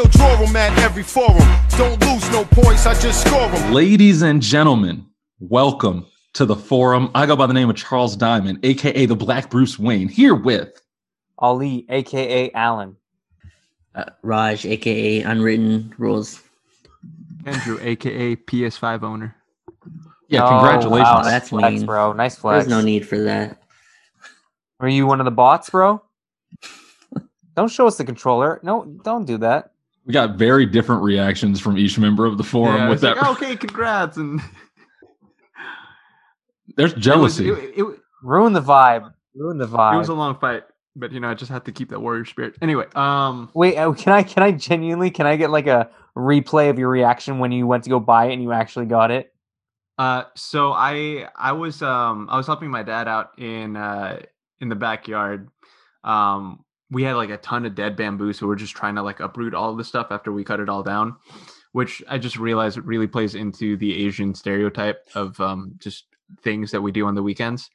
still draw them at every forum. Don't lose no points, I just score them. Ladies and gentlemen, welcome to the forum. I go by the name of Charles Diamond, aka the Black Bruce Wayne, here with Ali, aka Alan. Uh, Raj, aka Unwritten Rules. Andrew, aka PS5 owner. yeah, Oh, congratulations. Wow, That's nice flex, mean. bro. Nice flex. There's no need for that. Are you one of the bots, bro? don't show us the controller. No, don't do that. We got very different reactions from each member of the forum Yeah, with that. like, okay, congrats. And There's jealousy. It was, it, it, Ruin the vibe. Ruin the vibe. it was a long fight, but you know, I just had to keep that warrior spirit. Anyway, um, Wait, uh, can I can I genuinely can I get like a replay of your reaction when you went to go buy it and you actually got it? uh, so I I was um I was helping my dad out in uh in the backyard. Um, we had like a ton of dead bamboo, so we're just trying to like uproot all of the stuff after we cut it all down. Which I just realized it really plays into the Asian stereotype of um just things that we do on the weekends.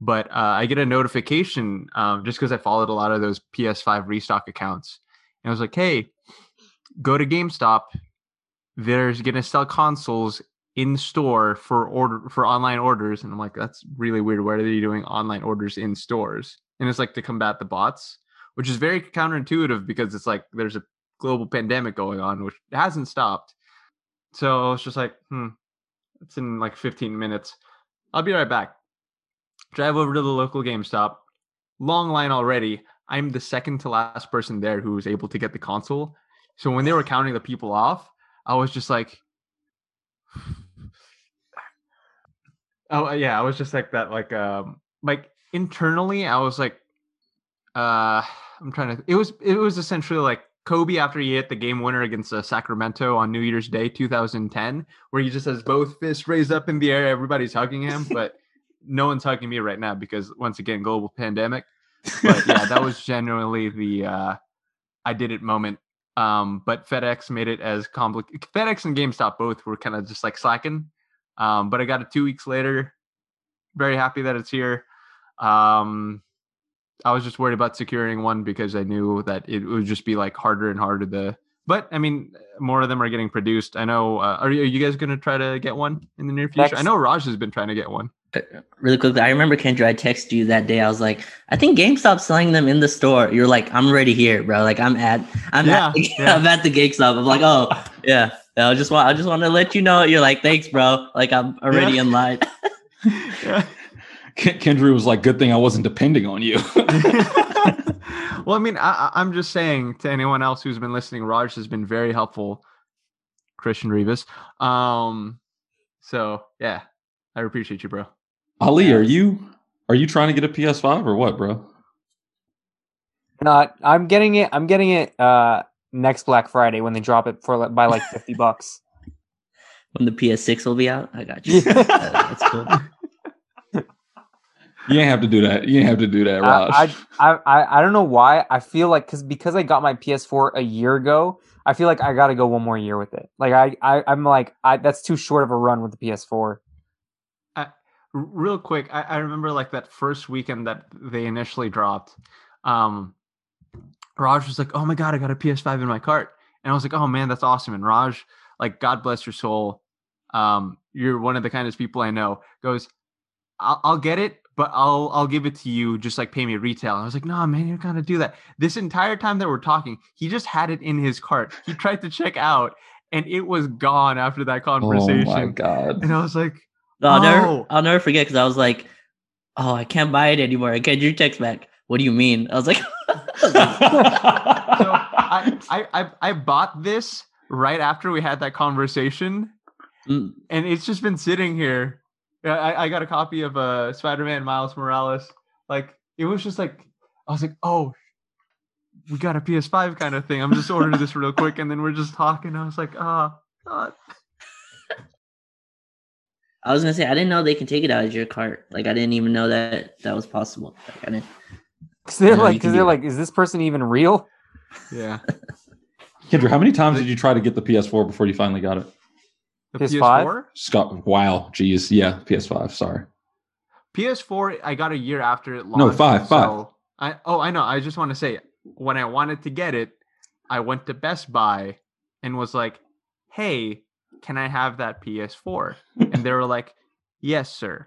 But uh, I get a notification um, just because I followed a lot of those PS5 restock accounts, and I was like, "Hey, go to GameStop. There's gonna sell consoles in store for order for online orders." And I'm like, "That's really weird. Why are they doing online orders in stores?" And it's like to combat the bots, which is very counterintuitive because it's like there's a global pandemic going on, which hasn't stopped. So I was just like, "Hmm, it's in like 15 minutes. I'll be right back." drive over to the local GameStop. Long line already. I'm the second to last person there who was able to get the console. So when they were counting the people off, I was just like, oh yeah, I was just like that. Like, um, like internally, I was like, uh, I'm trying to. It was it was essentially like Kobe after he hit the game winner against uh, Sacramento on New Year's Day 2010, where he just has both fists raised up in the air. Everybody's hugging him, but no one's hugging me right now because once again, global pandemic. But yeah, that was genuinely the uh, I did it moment. Um, but FedEx made it as complicated. FedEx and GameStop both were kind of just like slacking. Um, but I got it two weeks later. Very happy that it's here. Um, I was just worried about securing one because I knew that it would just be like harder and harder to. But I mean, more of them are getting produced. I know. Uh, are, you, are you guys going to try to get one in the near future? I know Raj has been trying to get one. Really quickly, I remember Kendra, I texted you that day. I was like, I think GameStop selling them in the store. You're like, I'm already here, bro. Like I'm at I'm Yeah, at the, yeah. I'm at the GameStop. I'm like, oh yeah. I just want I just want to let you know. You're like, thanks, bro. Like I'm already Yeah. in line. yeah. Ken- Kendra was like, "Good thing I wasn't depending on you." well, I mean, I, I- I'm just saying to anyone else who's been listening, Raj has been very helpful. Christian Rivas. Um, so yeah, I appreciate you, bro. Ali, are you are you trying to get a PS5 or what, bro? Not. I'm getting it. I'm getting it uh next Black Friday when they drop it for like, by like fifty bucks. When the PS6 will be out, I got you. Uh, that's cool. You ain't have to do that. You ain't have to do that, Raj. I, I I I don't know why. I feel like because because I got my PS4 a year ago. I feel like I got to go one more year with it. Like I, I I'm like I that's too short of a run with the PS4. R- real quick, I, I remember like that first weekend that they initially dropped. Um, Raj was like, "Oh my god, I got a PS5 in my cart," and I was like, "Oh man, that's awesome!" And Raj, like, God bless your soul, um, you're one of the kindest people I know. Goes, I'll, I'll get it, but I'll I'll give it to you. Just like pay me retail. And I was like, "No, man, you're gonna do that." This entire time that we're talking, he just had it in his cart. He tried to check out, and it was gone after that conversation. oh conversation. my god! And I was like, No, I'll Oh. never I'll never forget because I was like, oh, I can't buy it anymore. I get your text back. What do you mean? I was like, so I, I I I bought this right after we had that conversation, mm, and it's just been sitting here. I, I- I got a copy of uh Spider-Man Miles Morales. Like it was just like I was like, oh, we got a PS5 kind of thing. I'm just ordering this real quick, and then we're just talking. I was like, ah, God. I was gonna say I didn't know they can take it out of your cart. Like I didn't even know that that was possible. Like, I didn't. Because they're like, because they're like, is this person even real? yeah. Kendra, how many times did you try to get the PS4 before you finally got it? The PS5? PS4. Scott, wow, geez, yeah, PS5. Sorry. PS4, I got a year after it launched. No, five, five. so I oh I know. I just want to say when I wanted to get it, I went to Best Buy and was like, "Hey, can I have that PS4?" and they were like, "Yes, sir."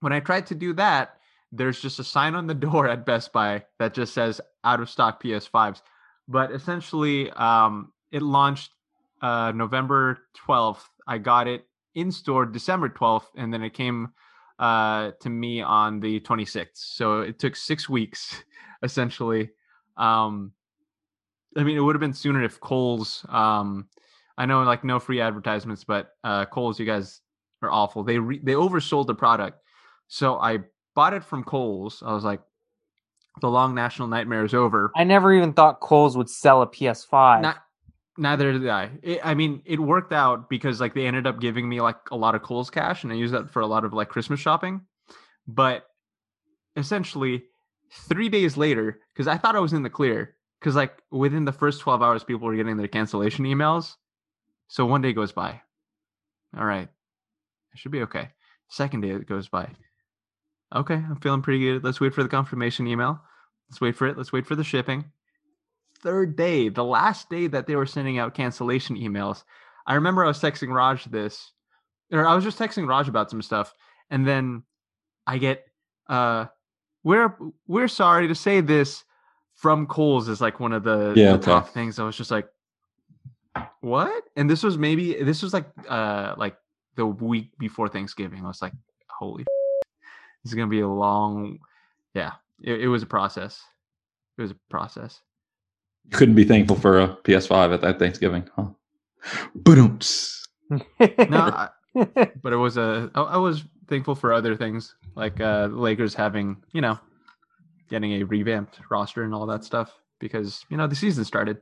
When I tried to do that, there's just a sign on the door at Best Buy that just says "out of stock PS5s." But essentially, um, it launched uh, November 12th. I got it in store December 12th, and then it came uh, to me on the 26th. So it took six weeks, essentially. Um, I mean, it would have been sooner if Kohl's. Um, I know, like, no free advertisements, but uh, Kohl's, you guys are awful. They re- they oversold the product, so I bought it from Kohl's. I was like, the long national nightmare is over. I never even thought Kohl's would sell a PS5. Not, neither did I. It, I mean, it worked out because like they ended up giving me like a lot of Kohl's cash, and I used that for a lot of like Christmas shopping. But essentially, three days later, because I thought I was in the clear, because like within the first twelve hours, people were getting their cancellation emails. So one day goes by. All right, I should be okay. Second day it goes by. Okay, I'm feeling pretty good. Let's wait for the confirmation email. Let's wait for it. Let's wait for the shipping third day, the last day that they were sending out cancellation emails, I remember I was texting Raj this, or I was just texting Raj about some stuff, and then I get, uh, we're we're sorry to say this from Kohl's is like one of the, Yeah, the okay. top things. I was just like, what? And this was maybe this was like uh like the week before Thanksgiving. I was like, holy, this is gonna be a long, yeah. It, it was a process. It was a process. Couldn't be thankful for a PS5 at that Thanksgiving, huh? Boom. No, I, but it was a. I I was thankful for other things like uh Lakers having, you know, getting a revamped roster and all that stuff because you know the season started.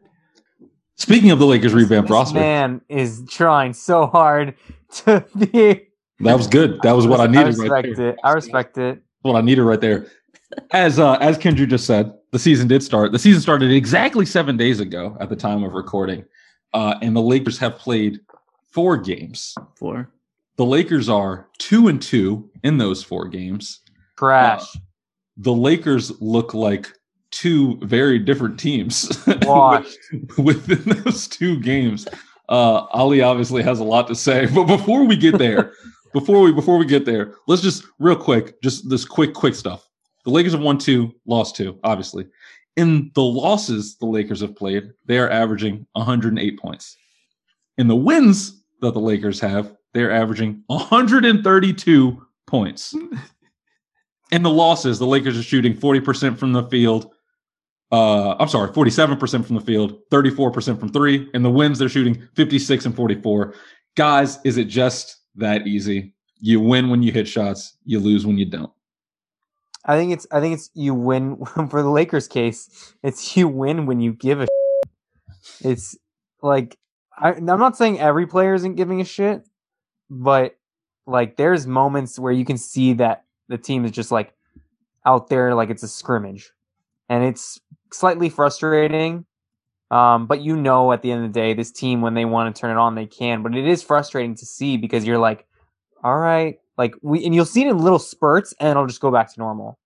Speaking of the Lakers revamped this roster, man is trying so hard to be. that was good. That was what I needed I right respect there. it. I respect it. what I needed right there. As uh, as Kendra just said, the season did start. The season started exactly seven days ago at the time of recording, uh, and the Lakers have played four games. Four. The Lakers are two and two in those four games. Trash. The Lakers look like two very different teams Washed. within those two games. Uh, Ali obviously has a lot to say, but before we get there, before we before we get there, let's just real quick, just this quick quick stuff. The Lakers have won two, lost two, obviously. In the losses the Lakers have played, they are averaging 108 points. In the wins that the Lakers have, they're averaging 132 points. In the losses, the Lakers are shooting 40% from the field. Uh, I'm sorry, 47% from the field, 34% from three. In the wins, they're shooting 56 and 44. Guys, is it just that easy? You win when you hit shots, you lose when you don't. I think it's. I think it's you win for the Lakers case. It's you win when you give a. Shit. It's like I, I'm not saying every player isn't giving a shit, but like there's moments where you can see that the team is just like out there like it's a scrimmage, and it's slightly frustrating. Um, but you know, at the end of the day, this team when they want to turn it on, they can. But it is frustrating to see because you're like, all right, like we, and you'll see it in little spurts, and it'll just go back to normal.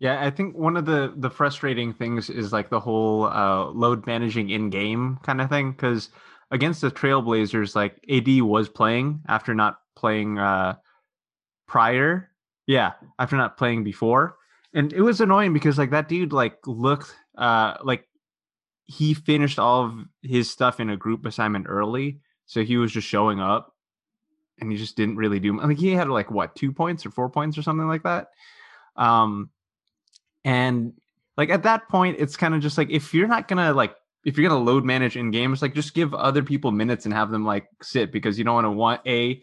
Yeah, I think one of the the frustrating things is like the whole uh, load managing in game kind of thing. Because against the Trailblazers, like AD was playing after not playing uh, prior. Yeah, after not playing before, and it was annoying because like that dude like looked uh like he finished all of his stuff in a group assignment early, so he was just showing up, and he just didn't really do. I think he had like what two points or four points or something like that. Um, and like at that point, it's kind of just like if you're not gonna like if you're gonna load manage in games, like just give other people minutes and have them like sit because you don't want to want a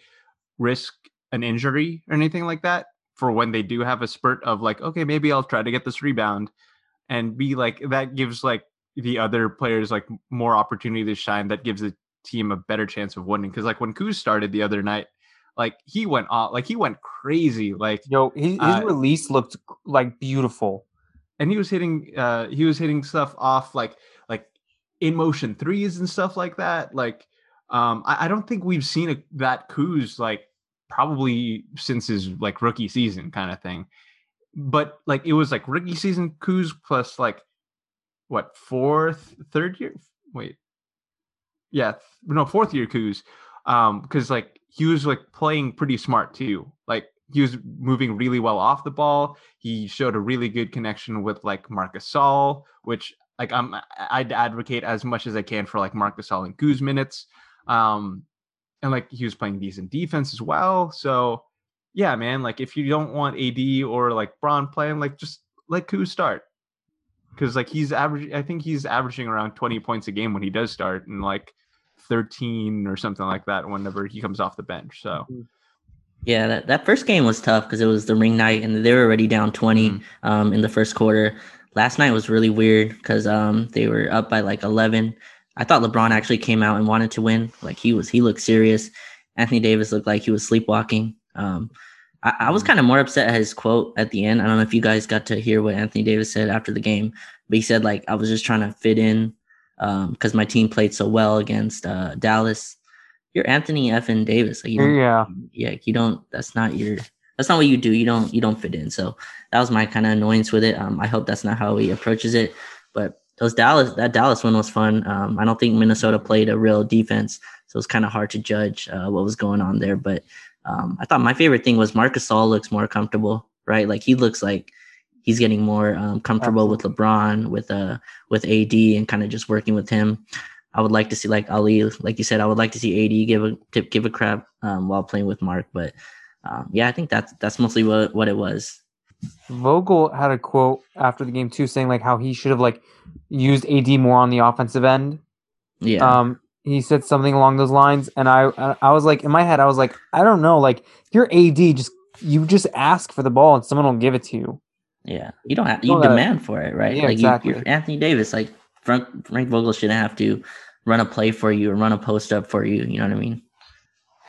risk an injury or anything like that for when they do have a spurt of like, okay, maybe I'll try to get this rebound and be like that gives like the other players like more opportunity to shine. That gives the team a better chance of winning. Cause like when Kuz started the other night, like he went off like he went crazy. Like Yo, his, his Uh, release looked like beautiful. and he was hitting uh he was hitting stuff off like like in motion threes and stuff like that like um i, I don't think we've seen a, that Kuz like probably since his like rookie season kind of thing but like it was like rookie season Kuz plus like what fourth, third year? Wait, yeah, no, fourth year Kuz, um, because like he was like playing pretty smart too. Like he was moving really well off the ball. He showed a really good connection with like Marc Gasol, which like I'm I'd advocate as much as I can for like Marc Gasol and Kuz minutes. Um, and like he was playing decent defense as well. So yeah, man, like if you don't want AD or like Bron playing, like just let Kuz start. Cause like he's average I think he's averaging around 20 points a game when he does start and like 13 or something like that whenever he comes off the bench. So Yeah, that, that first game was tough because it was the ring night and they were already down 20 Mhm. um, in the first quarter. Last night was really weird because um, they were up by like 11. I thought LeBron actually came out and wanted to win. Like he was, he looked serious. Anthony Davis looked like he was sleepwalking. Um, I, I was kind of more upset at his quote at the end. I don't know if you guys got to hear what Anthony Davis said after the game, but he said like I was just trying to fit in because my team played so well against uh, Dallas. You're Anthony F. and Davis. Like, you don't, Yeah. yeah, you don't. That's not your. That's not what you do. You don't. You don't fit in. So that was my kind of annoyance with it. Um, I hope that's not how he approaches it. But those Dallas, that Dallas one was fun. Um, I don't think Minnesota played a real defense, so it's kind of hard to judge uh, what was going on there. But um, I thought my favorite thing was Marc Gasol looks more comfortable, right? Like he looks like he's getting more um, comfortable with LeBron, with uh, with AD, and kind of just working with him. I would like to see like Ali, like you said, I would like to see AD give a tip, give a crap um, while playing with Mark. But um, yeah, I think that's that's mostly what what it was. Vogel had a quote after the game too, saying like how he should have like used AD more on the offensive end. Yeah, Um, he said something along those lines, and I I- was like in my head I was like I don't know like your AD just you just ask for the ball and someone will give it to you. yeah. You don't have you demand for it, right? Yeah, like exactly. you, you're Anthony Davis. Like Frank Frank Vogel shouldn't have to run a play for you or run a post up for you. You know what I mean?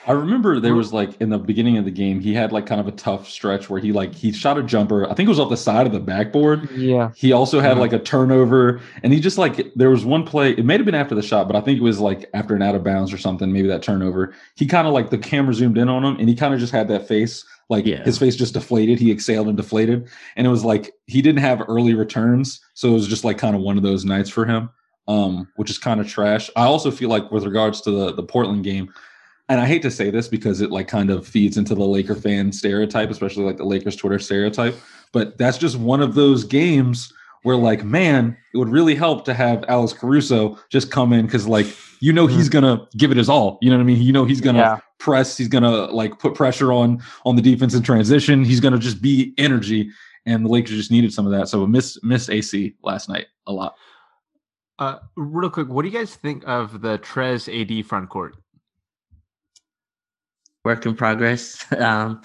I remember there was like in the beginning of the game, he had like kind of a tough stretch where he like he shot a jumper. I think it was off the side of the backboard. Yeah, He also had Mhm. like a turnover, and he just like there was one play. It may have been after the shot, but I think it was like after an out of bounds or something. Maybe that turnover. He kind of like the camera zoomed in on him, and he kind of just had that face, like Yeah. his face just deflated. He exhaled and deflated, and it was like he didn't have early returns, so it was just like kind of one of those nights for him, um, which is kind of trash. I also feel like with regards to the the Portland game. And I hate to say this because it like kind of feeds into the Laker fan stereotype, especially like the Lakers Twitter stereotype. But that's just one of those games where like man it would really help to have alex caruso just come in because like you know he's gonna give it his all you know what i mean you know he's gonna yeah. press he's gonna like put pressure on on the defense in transition he's gonna just be energy and the lakers just needed some of that so miss miss ac last night a lot Uh, real quick, what do you guys think of the Trez AD front court? Work in progress. Um,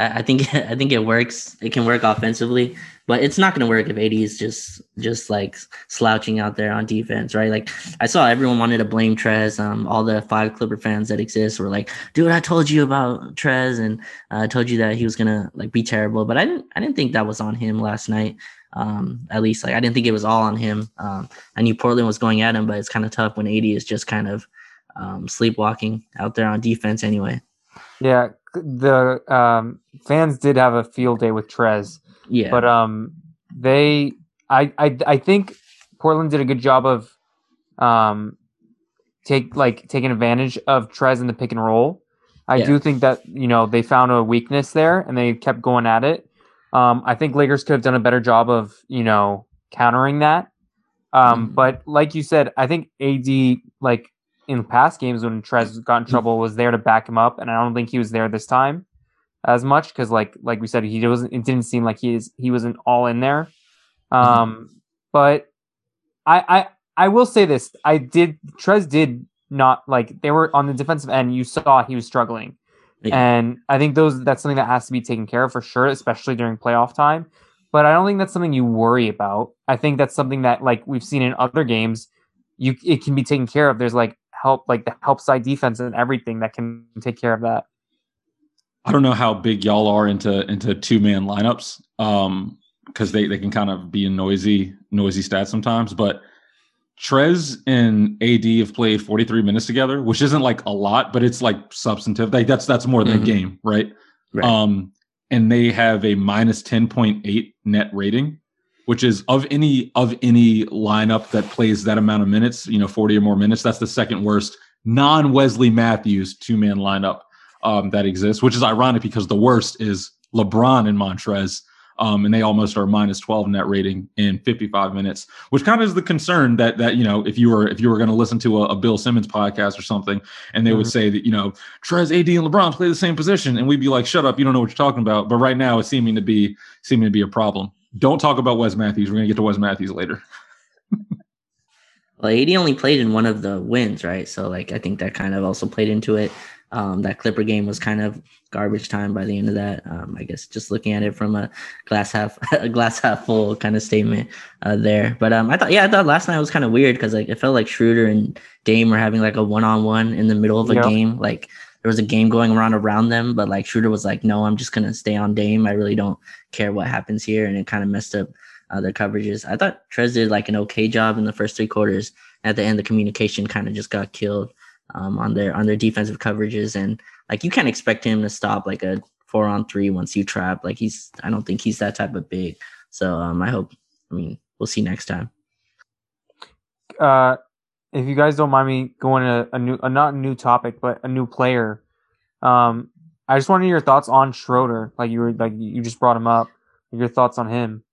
I, I think I think it works. It can work offensively, but it's not going to work if AD is just just like slouching out there on defense, right? Like I saw everyone wanted to blame Trez. Um, all the five Clipper fans that exist were like, "Dude, I told you about Trez, and uh, I told you that he was gonna like be terrible." But I didn't. I didn't think that was on him last night. Um, at least like I didn't think it was all on him. Um, I knew Portland was going at him, but it's kind of tough when AD is just kind of um, sleepwalking out there on defense anyway. Yeah, the um, fans did have a field day with Trez, Yeah. but um, they, I, I, I think Portland did a good job of, um, take like taking advantage of Trez in the pick and roll. I Yeah. do think that you know they found a weakness there and they kept going at it. Um, I think Lakers could have done a better job of you know countering that. Um, Mhm. but like you said, I think AD like in past games when Trez got in trouble was there to back him up, and I don't think he was there this time as much because like like we said, he wasn't. It didn't seem like he is he wasn't all in there. Um, but I I I will say this: I did Trez did not like they were on the defensive end. You saw he was struggling, Yeah. and I think those that's something that has to be taken care of for sure, especially during playoff time. But I don't think that's something you worry about. I think that's something that like we've seen in other games, you it can be taken care of. There's like help, like the help side defense and everything that can take care of that. I don't know how big y'all are into into two man lineups, um, because they they can kind of be a noisy noisy stat sometimes. But Trez and AD have played 43 minutes together, which isn't like a lot, but it's like substantive. Like that's that's more than Mhm. a game, right? Right. Um, and they have a minus 10.8 net rating, which is of any of any lineup that plays that amount of minutes, you know, 40 or more minutes, that's the second worst non Wesley Matthews two man lineup um, that exists, which is ironic because the worst is LeBron and Montrez. Um, and they almost are minus 12 net rating in 55 minutes, which kind of is the concern that that you know if you were if you were going to listen to a, a, Bill Simmons podcast or something, and they mm-hmm. would say that you know Trez, AD, and LeBron play the same position, and we'd be like, shut up, you don't know what you're talking about. But right now, it's seeming to be seeming to be a problem. Don't talk about Wes Matthews. We're going to get to Wes Matthews later. well, AD only played in one of the wins, right? So like I think that kind of also played into it. Um, that Clipper game was kind of garbage time by the end of that. Um, I guess just looking at it from a glass half a glass half full kind of statement uh, there. But um, I thought yeah, I thought last night was kind of weird because like it felt like Schroeder and Dame were having like a one on one in the middle of a game. Like there was a game going around around them, but like Schroeder was like, no, I'm just gonna stay on Dame. I really don't care what happens here, and it kind of messed up uh, their coverages. I thought Trez did like an okay job in the first three quarters. At the end, the communication kind of just got killed um, on their on their defensive coverages, and like you can't expect him to stop like a four on three once you trap. Like he's, I don't think he's that type of big. So um, I hope. I mean, we'll see next time. Uh, if you guys don't mind me going to a new, a not a new topic, but a new player. Um, I just wanted your thoughts on Schroeder. Like you were, like you just brought him up. Your thoughts on him?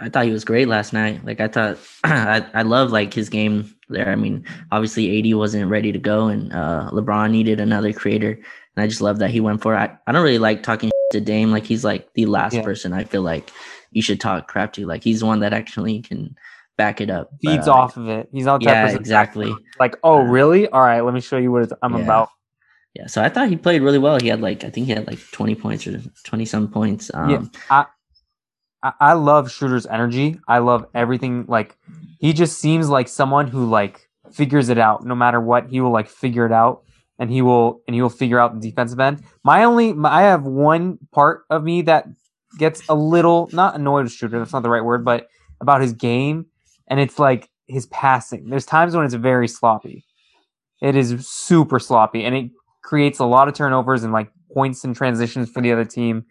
I thought he was great last night. Like I thought, I I love like his game there. I mean, obviously AD wasn't ready to go, and uh, LeBron needed another creator, and I just love that he went for it. I, I don't really like talking to Dame. Like he's like the last yeah. person I feel like you should talk crap to. Like he's the one that actually can back it up. Feeds but, uh, off of it. He's all yeah, exactly. Like, oh, really? All right, let me show you what I'm yeah. about. Yeah, so I thought he played really well. He had like I think he had like 20 points or 20 some points. Um, yeah, I, I love Schroeder's energy. I love everything. Like he just seems like someone who like figures it out. No matter what, he will like figure it out, and he will and he will figure out the defensive end. My only, my, I have one part of me that gets a little not annoyed with Schroeder. That's not the right word, but about his game, and it's like his passing. There's times when it's very sloppy. It is super sloppy, and it creates a lot of turnovers and like points and transitions for the other team.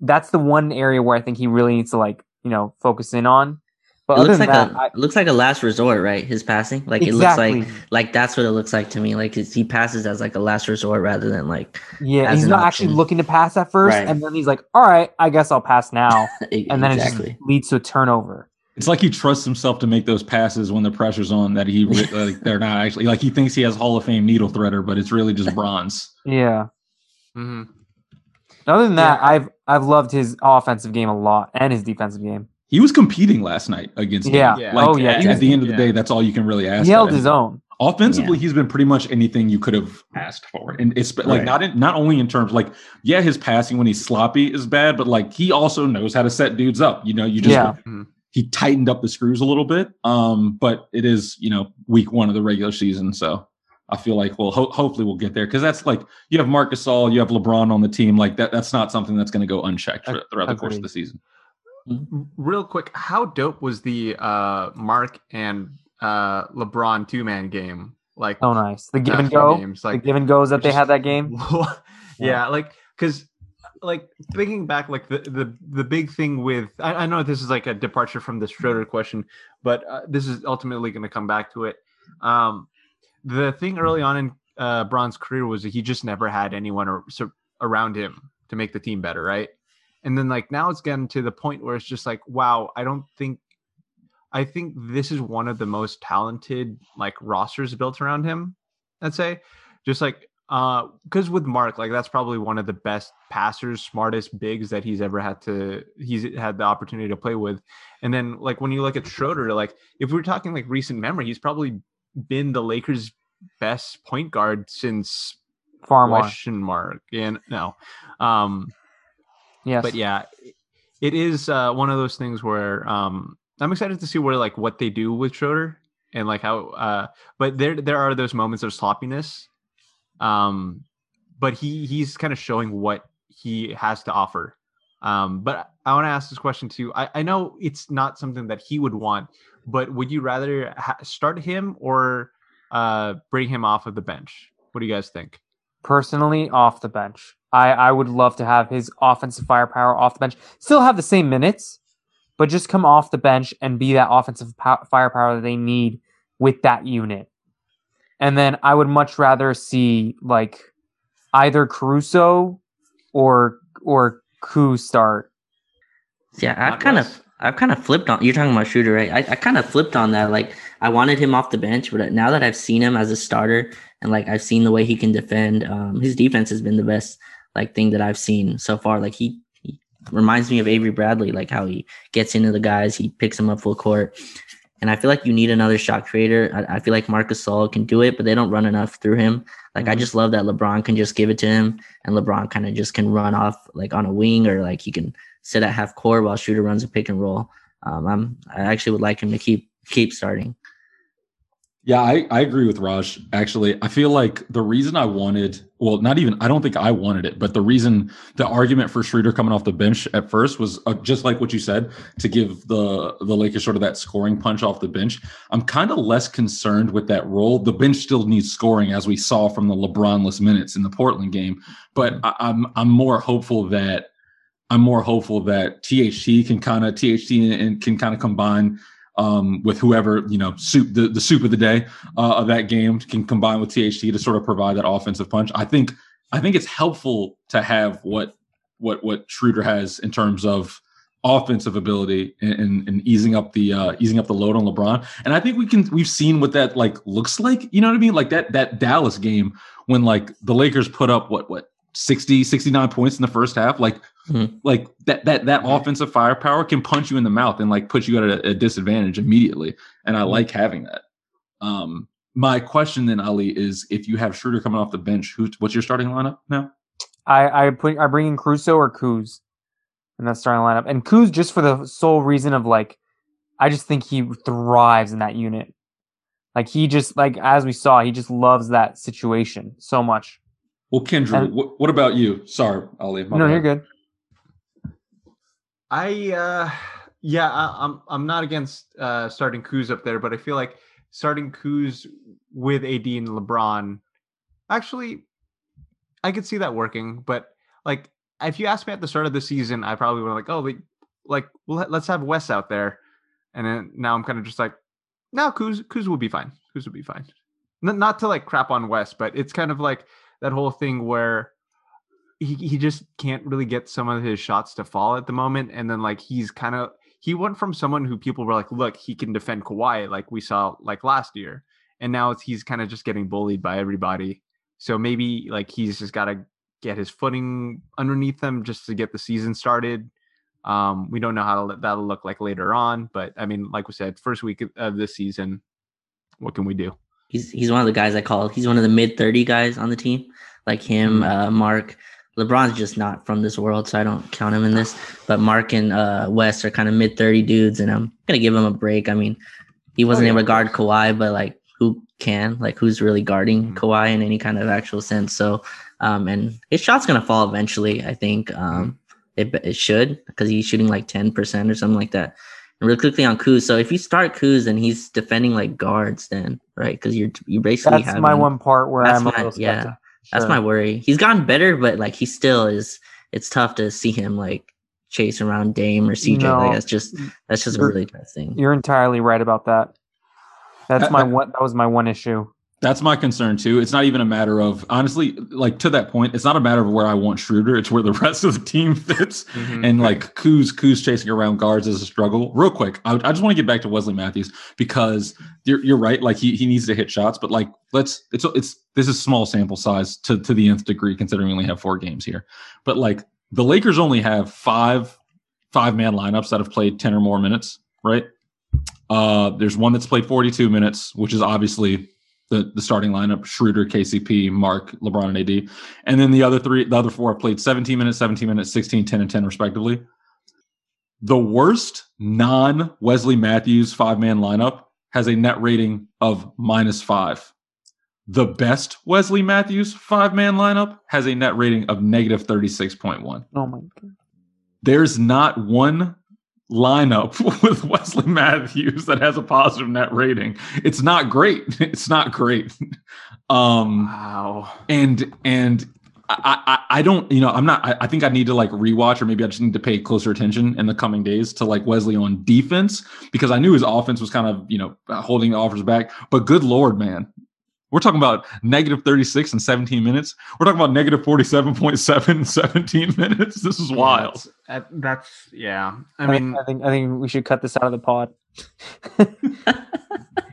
That's the one area where I think he really needs to like you know focus in on. But it looks like that, a I, looks like a last resort, right? His passing, like exactly. it looks like like that's what it looks like to me. Like he passes as like a last resort rather than like yeah. He's not option. actually looking to pass at first, right. and then he's like, "All right, I guess I'll pass now," and then it just leads to a turnover. It's like he trusts himself to make those passes when the pressure's on. That he like, they're not actually like he thinks he has Hall of Fame needle threader, but it's really just bronze. yeah. Mm-hmm. Other than that, yeah. I've I've loved his offensive game a lot and his defensive game. He was competing last night against. Yeah. yeah. Like, oh yeah. At, at the end of the day, that's all you can really ask. He held his own. Offensively, yeah. he's been pretty much anything you could have asked for, and it's like right. not in, not only in terms like yeah, his passing when he's sloppy is bad, but like he also knows how to set dudes up. You know, you just yeah. Mm-hmm he tightened up the screws a little bit. Um, but it is, you know, week one of the regular season. So I feel like, well, ho- hopefully we'll get there because that's like you have Marc Gasol, you have LeBron on the team. Like that, that's not something that's going to go unchecked for, throughout the course of the season. Real quick, how dope was the uh, Mark and uh, LeBron two man game? Like, oh, nice. The give and go games, like the give and goes that just, they had that game. yeah, yeah, like because like thinking back, like the the the big thing with I, I know this is like a departure from the Schroeder question, but uh, this is ultimately going to come back to it. Um, the thing early on in uh, Bron's career was that he just never had anyone or, so, around him to make the team better, right? And then like now it's getting to the point where it's just like, wow, I don't think I think this is one of the most talented like rosters built around him. I'd say, just like uh, because with Mark, like that's probably one of the best passers, smartest bigs that he's ever had to he's had the opportunity to play with. And then like when you look at Schroeder, like if we're talking like recent memory, he's probably been the Lakers' best point guard since far question mark. And no, um, yes, but yeah, it is uh, one of those things where um, I'm excited to see where like what they do with Schroeder and like how. Uh, but there there are those moments of sloppiness um, but he he's kind of showing what he has to offer. Um, but I want to ask this question too. I, I know it's not something that he would want, but would you rather ha- start him or uh, bring him off of the bench? What do you guys think? Personally, off the bench. I, I would love to have his offensive firepower off the bench. Still have the same minutes, but just come off the bench and be that offensive pow- firepower that they need with that unit. And then I would much rather see like either Caruso or or Kuz start. Yeah, I've Not kind of I've kind of flipped on. You're talking about Schroeder, right? I, I kind of flipped on that. Like I wanted him off the bench, but now that I've seen him as a starter and like I've seen the way he can defend, um, his defense has been the best like thing that I've seen so far. Like he, he reminds me of Avery Bradley, like how he gets into the guys, he picks them up full court. And I feel like you need another shot creator. I, I feel like Marc Gasol can do it, but they don't run enough through him. Like I Mhm. just love that LeBron can just give it to him, and LeBron kind of just can run off like on a wing or like he can sit at half court while Schroeder runs a pick and roll. Um, I'm I actually would like him to keep keep starting. Yeah, I, I agree with Raj. Actually, I feel like the reason I wanted, well, not even, I don't think I wanted it, but the reason, the argument for Schroeder coming off the bench at first was uh, just like what you said to give the the Lakers sort of that scoring punch off the bench. I'm kind of less concerned with that role. The bench still needs scoring, as we saw from the LeBronless minutes in the Portland game, but I, I'm I'm more hopeful that I'm more hopeful that THT can kind of THT and can kind of combine um, with whoever you know soup the, the soup of the day uh, of that game can combine with THT to sort of provide that offensive punch. I think I think it's helpful to have what what what Schroeder has in terms of offensive ability and, and, easing up the uh, easing up the load on LeBron. And I think we can we've seen what that like looks like. You know what I mean? Like that that Dallas game when like the Lakers put up what what 60 69 points in the first half like Mhm. like that that that offensive firepower can punch you in the mouth and like put you at a, a disadvantage immediately and i like having that um my question then ali is if you have Schroeder coming off the bench who's what's your starting lineup now I I put I bring in Caruso or Kuz in that starting lineup, and Kuz just for the sole reason of like, I just think he thrives in that unit. Like he just like as we saw, he just loves that situation so much. Well kendra And- what, what about you sorry ali my no, bad. you're good. I uh yeah, I, I'm I'm not against uh starting Kuz up there, but I feel like starting Kuz with AD and LeBron, actually, I could see that working. But like, if you asked me at the start of the season, I probably would have like, oh, like, like well, let- let's have Wes out there, and then now I'm kind of just like, no, Kuz Kuz will be fine. Kuz will be fine. N- not to like crap on Wes, but it's kind of like that whole thing where he, he just can't really get some of his shots to fall at the moment. And then like he's kind of he went from someone who people were like, look, he can defend Kawhi like we saw like last year. And now he's kind of just getting bullied by everybody. So maybe like he's just got to get his footing underneath him just to get the season started. Um, we don't know how that'll look like later on, but I mean, like we said, first week of this season, what can we do? He's he's one of the guys I call. He's one of the mid thirty guys on the team, like him, uh, Mark. LeBron's just not from this world, so I don't count him in this. But Mark and uh, Wes are kind of mid thirty dudes, and I'm gonna give him a break. I mean, he wasn't yeah, able to guard Kawhi, but like who can? Like who's really guarding Mhm. Kawhi in any kind of actual sense? So, um, and his shot's gonna fall eventually. I think um, it it should because he's shooting like ten percent or something like that. And really quickly on Kuz. So if you start Kuz and he's defending like guards, then right because you're you basically That's have my one part where I'm a my- little yeah. skeptic. That's my worry. He's gotten better, but like he still is. It's tough to see him like chase around Dame or CJ. No. Like that's just that's just a really tough thing. You're entirely right about that. That's Uh, my uh, one. That was my one issue. That's my concern too. It's not even a matter of honestly, like to that point, it's not a matter of where I want Schroeder. It's where the rest of the team fits. And like Kuz, Kuz chasing around guards is a struggle. Real quick, I, I just want to get back to Wesley Matthews because you're, you're right. Like he, he needs to hit shots, but like let's it's it's this is small sample size to to the nth degree considering we only have four games here. But like the Lakers only have five five man lineups that have played ten or more minutes, right? Uh, there's one that's played 42 minutes, which is obviously the, the starting lineup: Schroeder, KCP, Mark, LeBron, and AD. And then the other three, the other four have played 17 minutes, 17 minutes, 16, 10, and 10 respectively. The worst non Wesley Matthews five man lineup has a net rating of minus five. The best Wesley Matthews five man lineup has a net rating of negative 36.1 Oh my god. there's not one lineup with Wesley Matthews that has a positive net rating. It's not great. It's not great. Um wow. and and I, I, I don't, you know, I'm not, I, I think I need to like rewatch or maybe I just need to pay closer attention in the coming days to like Wesley on defense because I knew his offense was kind of, you know, holding the offers back. But good Lord, man, we're talking about negative 36 and 17 minutes. We're talking about negative 47.7 in 17 minutes. This is wild. That's, that- that's yeah. I I, mean, I think I think we should cut this out of the pod.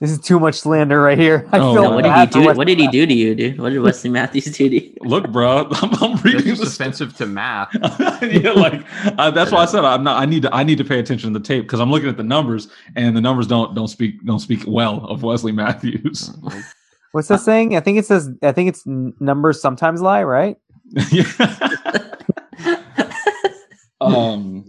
this is too much slander right here. I Oh, feel no, what did he bad for do? Wes- What did he do to you, dude? What did Wesley Matthews do to you? Look, bro, I'm, I'm reading just this. offensive to math. yeah, like uh, that's why I said I'm not. I need to. I need to pay attention to the tape because I'm looking at the numbers, and the numbers don't don't speak don't speak well of Wesley Matthews. What's that saying? I think it says. I think it's numbers sometimes lie, right? yeah. um.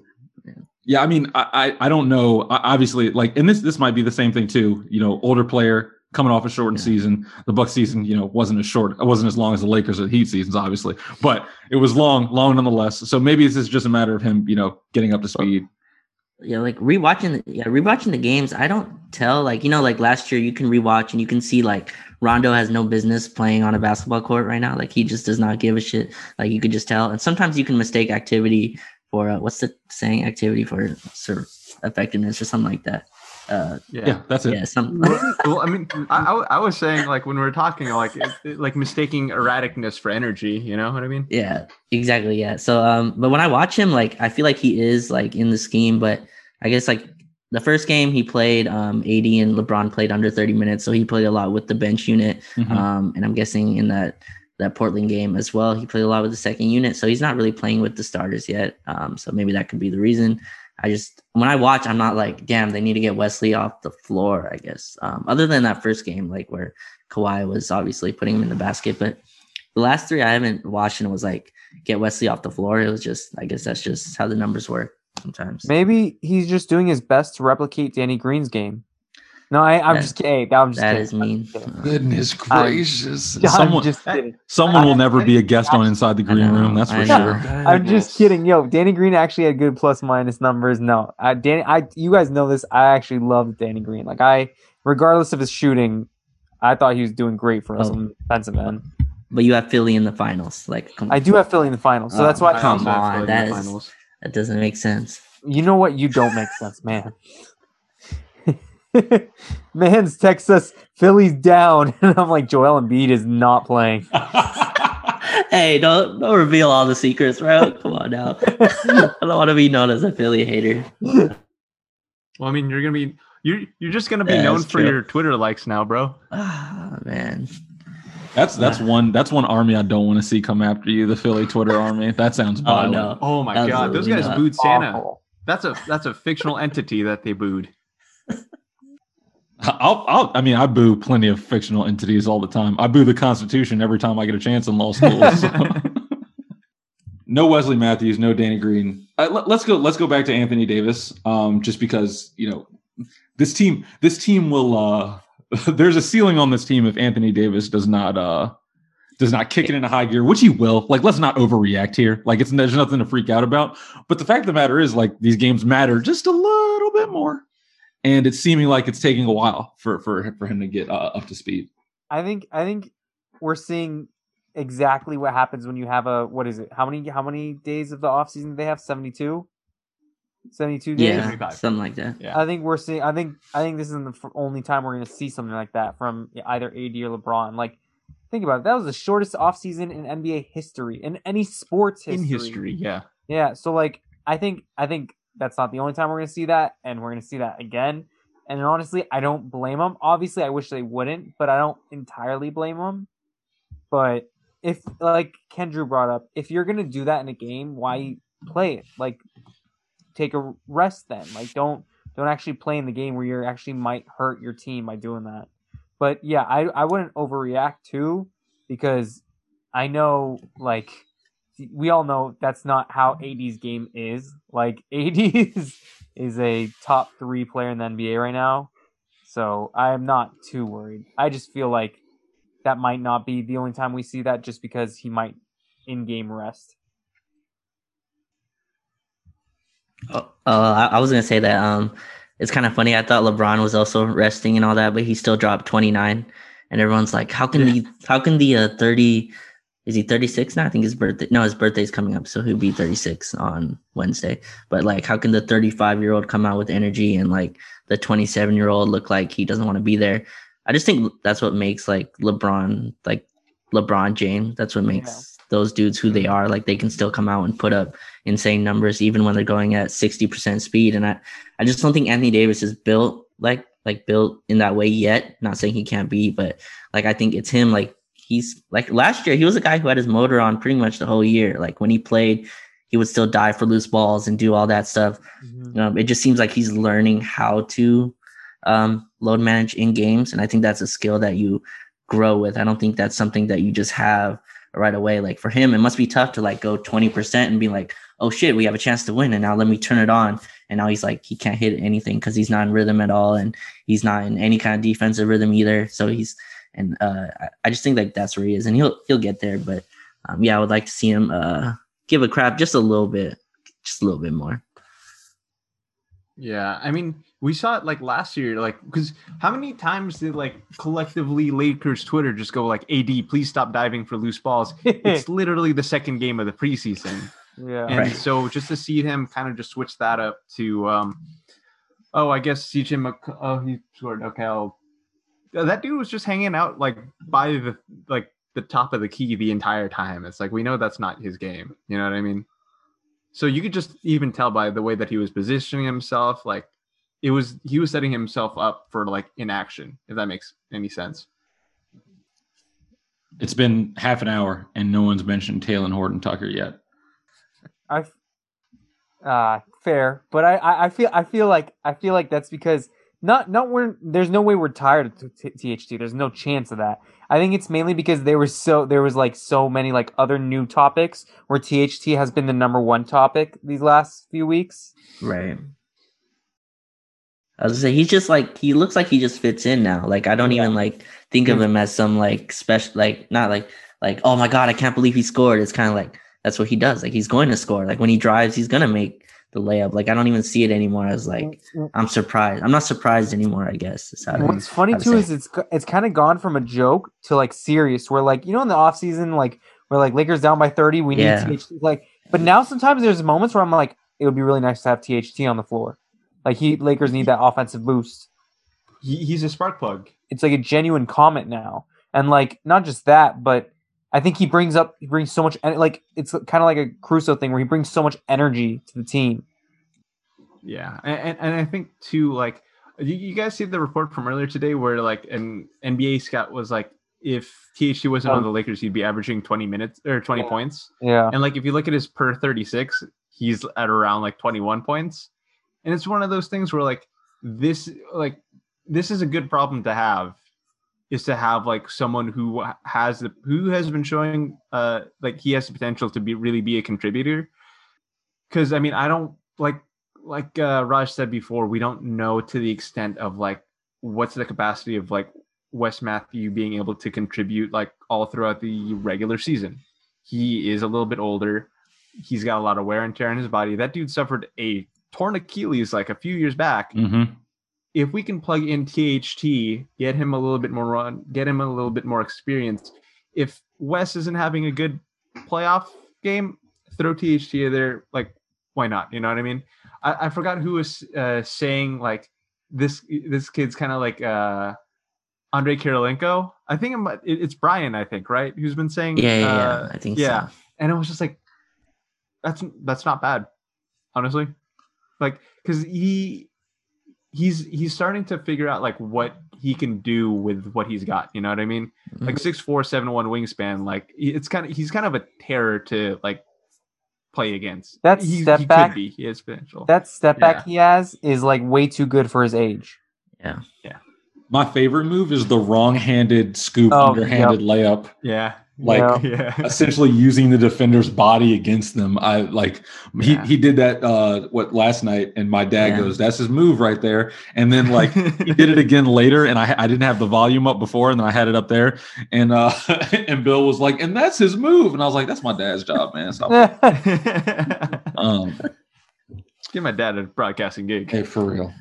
Yeah, I mean, I, I I don't know. I- Obviously, like, and this this might be the same thing too. You know, older player coming off a shortened Yeah. season. The Buck season, you know, wasn't as short. It wasn't as long as the Lakers or Heat seasons, obviously, but it was long, long nonetheless. So maybe this is just a matter of him, you know, getting up to speed. yeah, like rewatching the yeah, rewatching the games, I don't tell like you know, like last year you can rewatch and you can see like Rondo has no business playing on a basketball court right now. Like he just does not give a shit. Like you could just tell. And sometimes you can mistake activity for uh, what's the saying? Activity for sort of effectiveness or something like that. Uh, Yeah, that's it. yeah, some well, I mean, I, I, w- I was saying like when we were talking, like it, it- like mistaking erraticness for energy. You know what I mean? Yeah, exactly. Yeah. So, um, but when I watch him, like, I feel like he is like in the scheme, but I guess like the first game he played, um, AD and LeBron played under 30 minutes. So he played a lot with the bench unit. Mhm. Um, and I'm guessing in that, that Portland game as well, he played a lot with the second unit. So he's not really playing with the starters yet. Um, so maybe that could be the reason. I just, when I watch, I'm not like, damn, they need to get Wesley off the floor, I guess. Um, other than that first game, like where Kawhi was obviously putting him in the basket, but the last three I haven't watched and was like get Wesley off the floor. It was just I guess that's just how the numbers work sometimes. Maybe he's just doing his best to replicate Danny Green's game. No, I, I'm That- just kidding. I'm just That kidding. is mean. Goodness gracious! I'm someone just kidding. someone will never be a guest on Inside the Green Room. That's for sure. I'm just kidding. Yo, Danny Green actually had good plus minus numbers. No, I Danny, I you guys know this. I actually love Danny Green. Like I, regardless of his shooting, I thought he was doing great for us Oh. on the defensive end. But you have Philly in the finals. Like come I do have Philly in the finals, so Oh, that's why. Come also on, Philly in the is- finals. that doesn't make sense. You know what? You don't make sense, man. Man's Texas us Philly's down, and I'm like, Joel Embiid is not playing. hey, don't don't reveal all the secrets, bro. Come on now. I don't want to be known as a Philly hater. Well, I mean, you're gonna be you're you're just gonna be Yeah, known for true. your Twitter likes now, bro. Ah man. That's that's one that's one army I don't want to see come after you. The Philly Twitter army. That sounds Oh no. Oh my god, those guys not. booed Santa. Awful. That's a that's a fictional entity that they booed. I'll, I'll, I mean, I boo plenty of fictional entities all the time. I boo the Constitution every time I get a chance in law school. so. no Wesley Matthews, no Danny Green. Uh, let, us go. Let's go back to Anthony Davis. Um, just because you know this team, this team will. Uh, there's a ceiling on this team if Anthony Davis does not uh, does not kick it into high gear, which he will. Like, let's not overreact here. Like, it's there's nothing to freak out about. But the fact of the matter is, like, these games matter just a little bit more and it's seeming like it's taking a while for for for him to get uh, up to speed. I think I think we're seeing exactly what happens when you have a what is it? How many how many days of the off season do they have? 72? 72 days. Yeah, 75. something like that. Yeah. I think we're seeing. I think. I think this is the only time we're going to see something like that from either AD or LeBron. Like, think about it. That was the shortest offseason in NBA history, in any sports history. In history, yeah. Yeah. So, like, I think. I think that's not the only time we're going to see that, and we're going to see that again. And honestly, I don't blame them. Obviously, I wish they wouldn't, but I don't entirely blame them. But if, like Kendrew brought up, if you're going to do that in a game, why play it? Like, take a rest then. Like don't don't actually play in the game where you're actually might hurt your team by doing that. But yeah, I I wouldn't overreact too because I know like we all know that's not how AD's game is. Like AD is is a top 3 player in the NBA right now. So I am not too worried. I just feel like that might not be the only time we see that just because he might in-game rest. Oh, uh, I, was gonna say that um, it's kind of funny. I thought LeBron was also resting and all that, but he still dropped 29, and everyone's like, "How can the how can the uh, 30 is he 36 now? I think his birthday. No, his birthday's coming up, so he'll be 36 on Wednesday. But like, how can the 35 year old come out with energy and like the 27 year old look like he doesn't want to be there? I just think that's what makes like LeBron, like LeBron James. That's what makes those dudes who they are. Like they can still come out and put up insane numbers even when they're going at 60% speed. And I, I just don't think Anthony Davis is built like like built in that way yet. Not saying he can't be, but like I think it's him like he's like last year he was a guy who had his motor on pretty much the whole year. Like when he played, he would still dive for loose balls and do all that stuff. Mhm. Um, it just seems like he's learning how to um, load manage in games, and I think that's a skill that you grow with. I don't think that's something that you just have right away. Like for him, it must be tough to like go twenty percent and be like, "Oh shit, we have a chance to win," and now let me turn it on. And now he's like, he can't hit anything because he's not in rhythm at all, and he's not in any kind of defensive rhythm either. So he's and uh, I- I just think like that's where he is, and he'll he'll get there. But um, yeah, I would like to see him uh, give a crap just a little bit, just a little bit more. Yeah, I mean, we saw it like last year, like because how many times did like collectively Lakers Twitter just go like, "AD, please stop diving for loose balls." It's literally the second game of the preseason, yeah. and Right. so just to see him kind of just switch that up to, um, oh, I guess CJ Mc, oh, he scored. Okay, I'll, that dude was just hanging out like by the like the top of the key the entire time. It's like we know that's not his game. You know what I mean? So you could just even tell by the way that he was positioning himself, like it was he was setting himself up for like inaction, if that makes any sense. It's been half an hour and no one's mentioned Talen Horton Tucker yet. I uh fair, but I, I I feel I feel like I feel like that's because not not we're there's no way we're tired of t- THT. There's no chance of that. I think it's mainly because there was so there was like so many like other new topics where THT has been the number one topic these last few weeks. Right. I was gonna say he's just like he looks like he just fits in now. Like I don't even like think of him as some like special like not like like oh my god I can't believe he scored. It's kind of like that's what he does. Like he's going to score. Like when he drives, he's gonna make the layup. Like I don't even see it anymore as mm-hmm. like I'm surprised. I'm not surprised anymore. I guess. is how to- What's funny how to too say is it's it's kind of gone from a joke to like serious. Where like you know in the off season like where like Lakers down by thirty, we Yeah. need THT. Like, but now sometimes there's moments where I'm like, it would be really nice to have THT on the floor. Like he Lakers need that offensive boost. He, he's a spark plug. It's like a genuine comment now, and like not just that, but I think he brings up he brings so much and like it's kind of like a Caruso thing where he brings so much energy to the team. Yeah, and, and, and I think too, like you, you guys see the report from earlier today where like an NBA scout was like, if THT wasn't on Um, the Lakers, he'd be averaging 20 minutes or 20 Yeah. points. Yeah, And like if you look at his per 36, he's at around like 21 points. And it's one of those things where like this like this is a good problem to have is to have like someone who has the who has been showing uh like he has the potential to be really be a contributor. Cause I mean I don't like like uh Raj said before, we don't know to the extent of like what's the capacity of like Wes Matthew being able to contribute like all throughout the regular season. He is a little bit older. He's got a lot of wear and tear in his body. That dude suffered a torn Achilles like a few years back. Mm-hmm. If we can plug in THT, get him a little bit more run, get him a little bit more experience. If Wes isn't having a good playoff game, throw THT there. Like, why not? You know what I mean? I, I forgot who was uh, saying like this. This kid's kind of like uh, Andre Kirilenko. I think it it's Brian. I think right, who's been saying Yeah, yeah, yeah. uh, I think yeah. so. and it was just like that's that's not bad honestly like because he he's he's starting to figure out like what he can do with what he's got you know what i mean mm-hmm. like six four seven one wingspan like it's kind of he's kind of a terror to like play against That he, step he back- could be he has potential that step back Yeah. he has is like way too good for his age. Yeah. Yeah. My favorite move is the wrong-handed scoop, Oh, underhanded layup. yeah Like Yeah. yeah essentially using the defender's body against them. I like he, Yeah. he did that uh what last night and my dad Yeah. goes, That's his move right there. And then like he did it again later and I I didn't have the volume up before and then I had it up there and uh and Bill was like, and that's his move. And I was like, That's my dad's job, man. Stop. um give my dad a broadcasting gig hey, for real.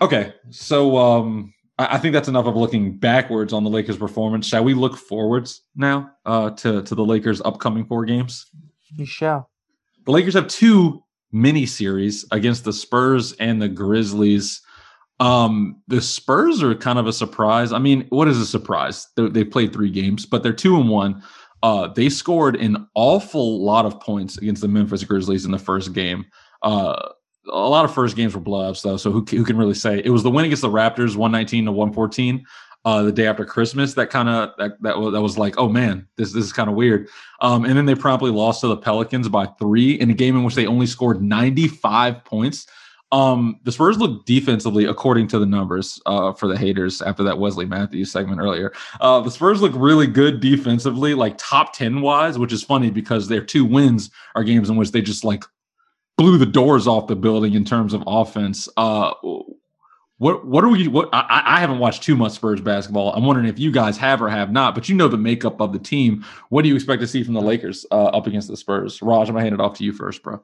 Okay. So um I think that's enough of looking backwards on the Lakers' performance. Shall we look forwards now uh, to to the Lakers' upcoming four games? You shall. The Lakers have two mini series against the Spurs and the Grizzlies. Um, the Spurs are kind of a surprise. I mean, what is a surprise? They, they played three games, but they're two and one. Uh, they scored an awful lot of points against the Memphis Grizzlies in the first game. Uh, a lot of first games were blowups though, so who, who can really say? It was the win against the Raptors, one nineteen to one fourteen. Uh, the day after Christmas, that kind of that that was, that was like, oh man, this this is kind of weird. Um, and then they promptly lost to the Pelicans by three in a game in which they only scored ninety five points. Um, the Spurs look defensively, according to the numbers, uh, for the haters after that Wesley Matthews segment earlier. Uh, the Spurs look really good defensively, like top 10 wise, which is funny because their two wins are games in which they just like blew the doors off the building in terms of offense. Uh, what what are we? What I, I haven't watched too much Spurs basketball. I'm wondering if you guys have or have not, but you know the makeup of the team. What do you expect to see from the Lakers uh, up against the Spurs? Raj, I'm gonna hand it off to you first, bro.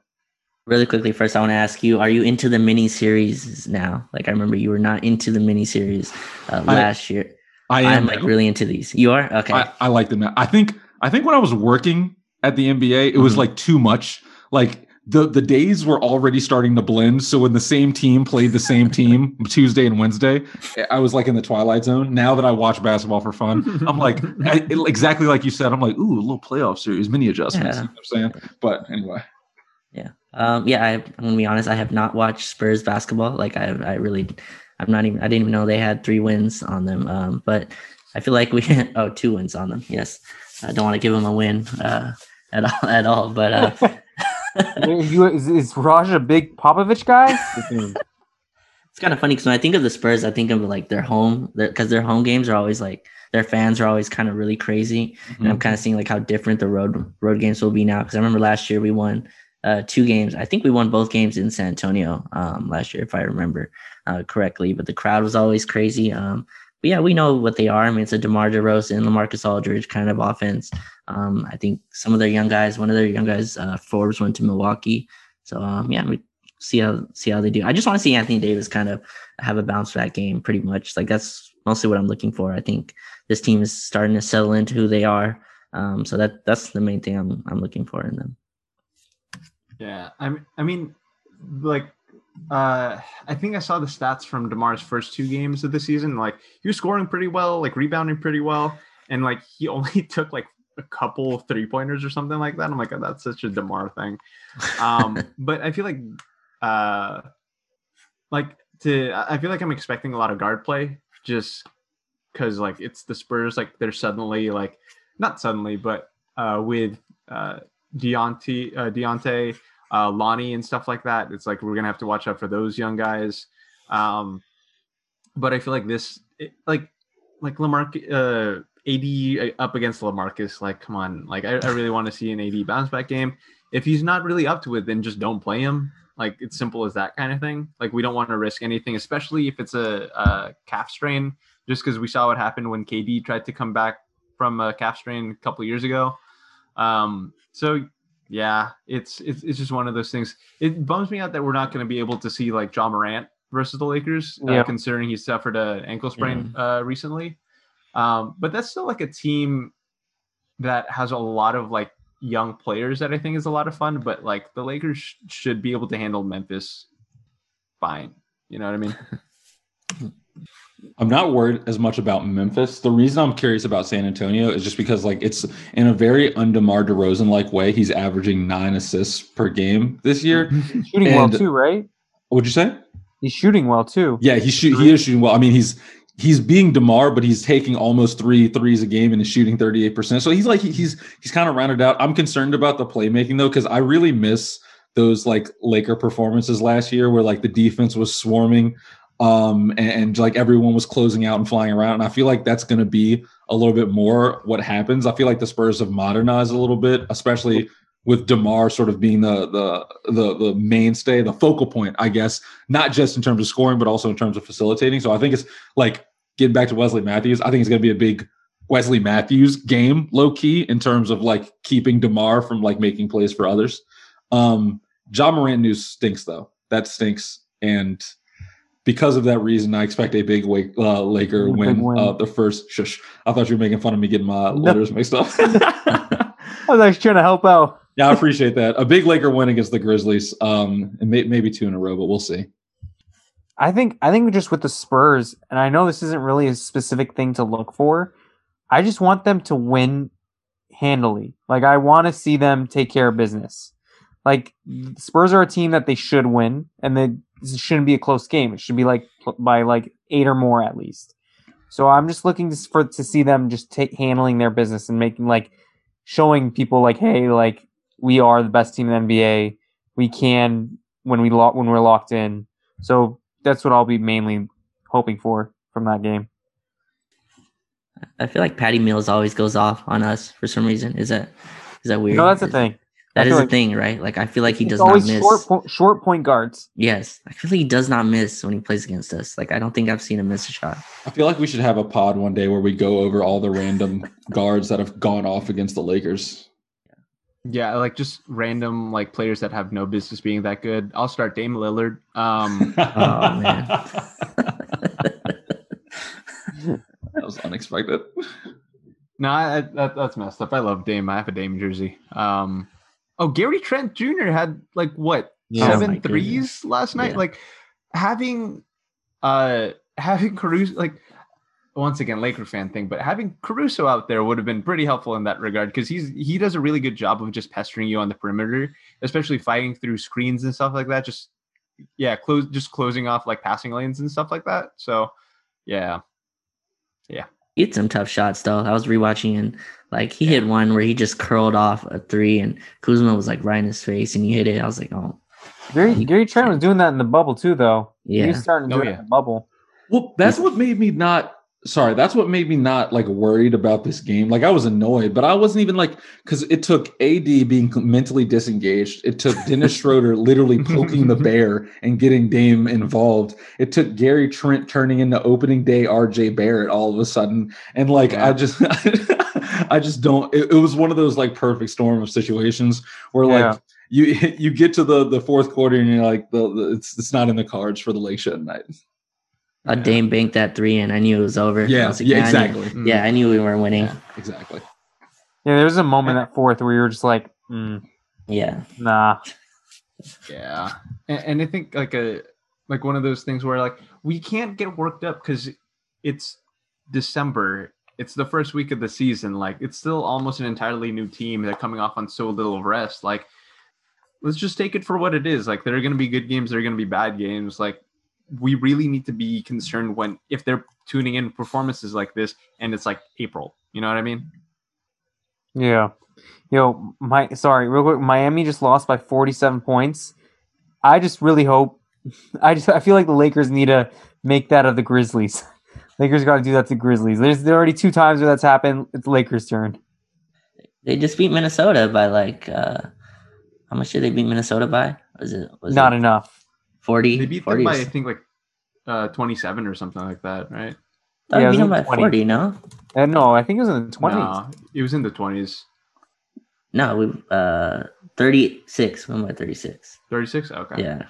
Really quickly, first I want to ask you: Are you into the mini series now? Like I remember you were not into the mini series uh, I- last year. I am I'm like really into these. You are okay. I, I like them. I think I think when I was working at the NBA, it was Mhm. like too much. Like the the days were already starting to blend. So when the same team played the same team Tuesday and Wednesday, I was like in the twilight zone. Now that I watch basketball for fun, I'm like I- exactly like you said. I'm like, ooh, a little playoff series, mini adjustments. Yeah. You know what I'm saying? But anyway, Um, yeah, I, I'm gonna be honest. I have not watched Spurs basketball. Like I, I really, I'm not even. I didn't even know they had three wins on them. Um, but I feel like we oh two wins on them. Yes, I don't want to give them a win uh, at all at all. But uh, you, is, is Raj a big Popovich guy? it's kind of funny because when I think of the Spurs, I think of like their home because their home games are always like their fans are always kind of really crazy. and I'm kind of seeing like how different the road road games will be now. Because I remember last year we won uh, two games. I think we won both games in San Antonio um, last year, if I remember uh, correctly. But the crowd was always crazy. Um, but yeah, we know what they are. I mean, it's a DeMar DeRozan, LaMarcus Aldridge kind of offense. Um, I think some of their young guys, one of their young guys, uh, Forbes went to Milwaukee. So um, yeah, we see how see how they do. I just want to see Anthony Davis kind of have a bounce back game, pretty much. Like that's mostly what I'm looking for. I think this team is starting to settle into who they are. Um, so that that's the main thing I'm I'm looking for in them. Yeah, I mean, I mean, like, uh, I think I saw the stats from Demar's first two games of the season. Like, he was scoring pretty well, like rebounding pretty well, and like he only took like a couple three pointers or something like that. I'm like, oh, that's such a Demar thing. Um, but I feel like, uh, like to, I feel like I'm expecting a lot of guard play just because like it's the Spurs. Like they're suddenly like, not suddenly, but uh, with uh, Dejounte, uh, Dejounte, uh, Lonnie, and stuff like that. It's like we're gonna have to watch out for those young guys. Um, but I feel like this, it, like, like Lamarck, uh, AD up against Lamarcus. Like, come on, like I, I really want to see an AD bounce back game. If he's not really up to it, then just don't play him. Like it's simple as that kind of thing. Like we don't want to risk anything, especially if it's a, a calf strain. Just because we saw what happened when KD tried to come back from a calf strain a couple years ago. Um, so yeah, it's, it's it's just one of those things. It bums me out that we're not going to be able to see like Ja Morant versus the Lakers, uh, considering he suffered an ankle sprain uh, recently. Um, but that's still like a team that has a lot of like young players that I think is a lot of fun. But like the Lakers sh- should be able to handle Memphis fine. You know what I mean? I'm not worried as much about Memphis. The reason I'm curious about San Antonio is just because like it's in a very undemar DeRozan like way. He's averaging nine assists per game this year. He's shooting well too, right? What'd you say? He's shooting well too. Yeah, he's shoot, he is shooting well. I mean, he's he's being Demar, but he's taking almost three threes a game and is shooting 38%. So he's like he's he's kind of rounded out. I'm concerned about the playmaking though, because I really miss those like Laker performances last year where like the defense was swarming um and, and like everyone was closing out and flying around. And I feel like that's gonna be a little bit more what happens. I feel like the Spurs have modernized a little bit, especially with Demar sort of being the the the the mainstay, the focal point, I guess, not just in terms of scoring, but also in terms of facilitating. So I think it's like getting back to Wesley Matthews. I think it's going to be a big Wesley Matthews game, low key, in terms of like keeping Demar from like making plays for others. Um, Ja Morant news stinks though. That stinks, and because of that reason, I expect a big wake, uh, Laker win. win. Uh, the first. Shush! I thought you were making fun of me getting my letters mixed up. I was actually trying to help out. Yeah, I appreciate that. A big Laker win against the Grizzlies, um, and may, maybe two in a row, but we'll see. I think I think just with the Spurs, and I know this isn't really a specific thing to look for. I just want them to win handily. Like I want to see them take care of business. Like Spurs are a team that they should win, and they it shouldn't be a close game. It should be like by like eight or more at least. So I'm just looking for to see them just take handling their business and making like showing people like, hey, like we are the best team in the NBA. We can when we lo- when we're locked in. So that's what I'll be mainly hoping for from that game. I feel like Patty Mills always goes off on us for some reason. Is that is that weird? No, that's the Is- thing. That I is feel the like- thing, right? Like I feel like he It's does not miss. short po- short point guards. Yes, I feel like he does not miss when he plays against us. Like I don't think I've seen him miss a shot. I feel like we should have a pod one day where we go over all the random guards that have gone off against the Lakers. Yeah, like just random like players that have no business being that good. I'll start Dame Lillard. Um, Oh, man. that was unexpected. no, I, that, that's messed up. I love Dame. I have a Dame jersey. Um, oh, Gary Trent Jr. had like what Yeah. Oh seven my threes last night. Yeah. Like having uh having Caruso like once again Laker fan thing, but having Caruso out there would have been pretty helpful in that regard because he's he does a really good job of just pestering you on the perimeter, especially fighting through screens and stuff like that. Just yeah, close just closing off like passing lanes and stuff like that. So yeah. He hit some tough shots though. I was rewatching and like he hit one where he just curled off a three and Kuzma was like right in his face and he hit it. I was like, oh Gary Gary Trent was doing that in the bubble too, though. Yeah, he yeah. was starting to oh, do Oh, it in the bubble. Well, that's what made me not sorry, that's what made me not like worried about this game. Like I was annoyed, but I wasn't even like because it took AD being mentally disengaged. It took Dennis Schroeder literally poking the bear and getting Dame involved. It took Gary Trent turning into opening day RJ Barrett all of a sudden. And like I just I just don't it, it was one of those like perfect storm of situations where Yeah. like you you get to the the fourth quarter and you're like the, the it's it's not in the cards for the Lake Shot night. A Dame banked that three and I knew it was over. Yeah, was like, yeah, I knew- exactly. Mm. yeah, I knew we weren't winning. Yeah, exactly. Yeah, there was a moment at fourth where you were just like, mm, Yeah. nah. Yeah, and, and I think like a like one of those things where like we can't get worked up because it's December. It's the first week of the season. Like it's still almost an entirely new team. They're coming off on so little rest. Like let's just take it for what it is. Like there are going to be good games. There are going to be bad games. Like we really need to be concerned when if they're tuning in performances like this and it's like April. You know what I mean? Yeah. Yo, my sorry, real quick. Miami just lost by 47 points. I just really hope. I just I feel like the Lakers need to make that of the Grizzlies. Lakers got to do that to Grizzlies. There's there are already two times where that's happened. It's Lakers' turn. They just beat Minnesota by like uh how much did they beat Minnesota by? Was it was Not it enough. 40? They beat 40 them by I think like uh 27 or something like that, right? thought Yeah, we it beat was them by 20. 40, no? Uh, no, I think it was in the 20s. No, it was in the 20s. No, we uh 36. We went by 36. 36? Okay. Yeah.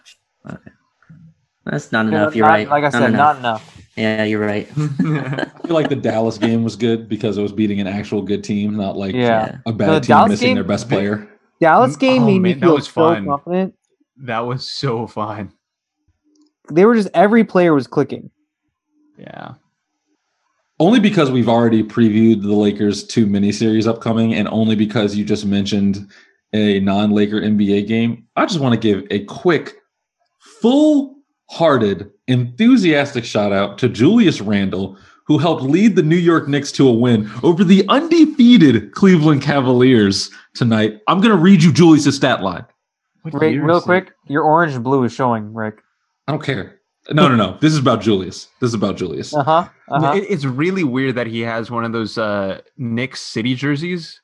Okay. That's not Yeah, enough. You're not- right. Like I Not said, enough. not enough. Yeah, you're right. I feel like the Dallas game was good because it was beating an actual good team, not like Yeah. a bad the team Dallas missing game- their best player. Dallas game Oh, made me man, that feel was so fun. confident. that was so fun. They were just every player was clicking. Yeah. Only because we've already previewed the Lakers two miniseries upcoming, and only because you just mentioned a non-Laker NBA game. I just want to give a quick, full-hearted, enthusiastic shout out to Julius Randle, who helped lead the New York Knicks to a win over the undefeated Cleveland Cavaliers tonight. I'm going to read you Julius's stat line. What Rick, year real quick, your orange and blue is showing, Rick. I don't care. No, no, no. This is about Julius. This is about Julius. Uh-huh. uh-huh. It, it's really weird that he has one of those uh, Knicks city jerseys.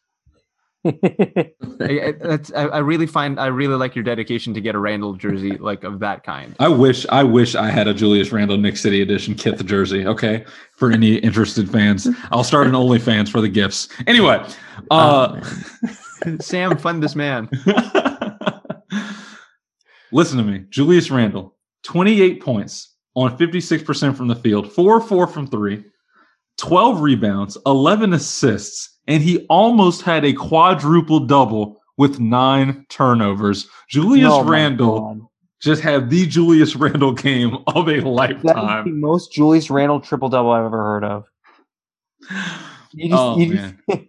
I, I, that's, I, I, really find I really like your dedication to get a Randle jersey like of that kind. I wish I wish I had a Julius Randle Nick City edition Kith jersey. Okay, for any interested fans, I'll start an OnlyFans for the gifts. Anyway, uh, oh, Sam, fund this man. Listen to me, Julius Randle 28 points on 56% from the field, 4 4 from three, 12 rebounds, 11 assists, and he almost had a quadruple double with nine turnovers. Julius oh Randle just had the Julius Randle game of a lifetime. the most Julius Randle triple double I've ever heard of. Just, oh, man. Just.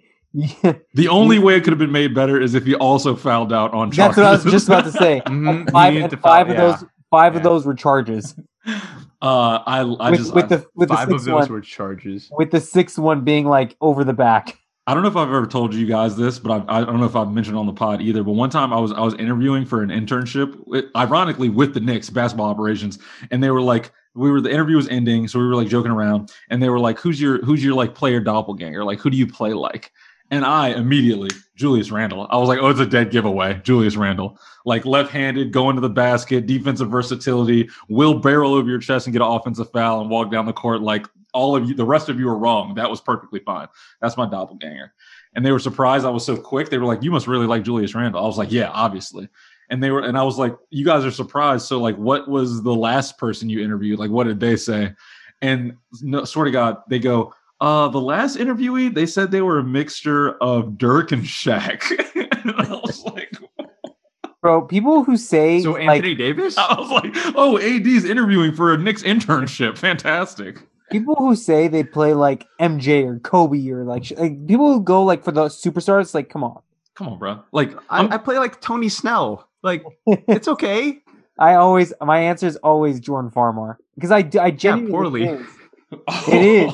The only way it could have been made better is if he also fouled out on. That's what I was just about to say. Mm-hmm. five, five foul, of yeah. those five of those were charges. Uh, I, I with, just, with the with the Five of sixth those one, were charges. with the sixth one being like over the back. I don't know if I've ever told you guys this, but I, I don't know if I've mentioned on the pod either. But one time I was I was interviewing for an internship, ironically with the Knicks basketball operations, and they were like, we were the interview was ending, so we were like joking around, and they were like, "Who's your who's your like player doppelganger? Like, who do you play like?" And I immediately Julius Randle. I was like, "Oh, it's a dead giveaway." Julius Randle, like left-handed, going to the basket, defensive versatility, will barrel over your chest and get an offensive foul and walk down the court like all of you. The rest of you are wrong. That was perfectly fine. That's my doppelganger. And they were surprised I was so quick. They were like, "You must really like Julius Randle." I was like, "Yeah, obviously." And they were, and I was like, "You guys are surprised." So, like, what was the last person you interviewed? Like, what did they say? And no, swear to God, they go, "Uh, the last interviewee, they said they were a mixture of Dirk and Shaq." and I was like, Bro, people who say So like Anthony Davis? I was like, "Oh, AD's interviewing for a Knicks internship. Fantastic." people who say they play like MJ or Kobe or like, like people who go like for the superstars, like come on. Come on, bro. Like, I'm, I, I play like Tony Snell. Like it's okay. I always my answer is always Jordan Farmar because I d- I genuinely poorly. think- It is.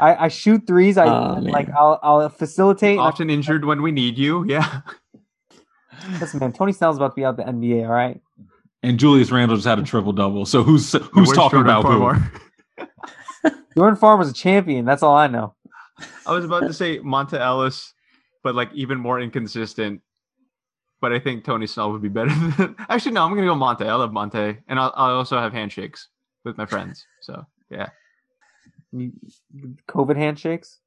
I, I shoot threes. I Oh, like I'll I'll facilitate. and I- Often injured when we need you. Yeah. Listen, man, Tony Snell's about to be out the NBA. All right. and Julius Randle just had a triple double. So who's who's Where's talking Jordan about who? Farmar? Jordan Farmar's a champion. That's all I know. I was about to say Monta Ellis, but like even more inconsistent. But I think Tony Snell would be better than. Actually, no, I'm gonna go Monta. I love Monta, and I'll, I'll also have handshakes with my friends. So yeah. You- COVID handshakes.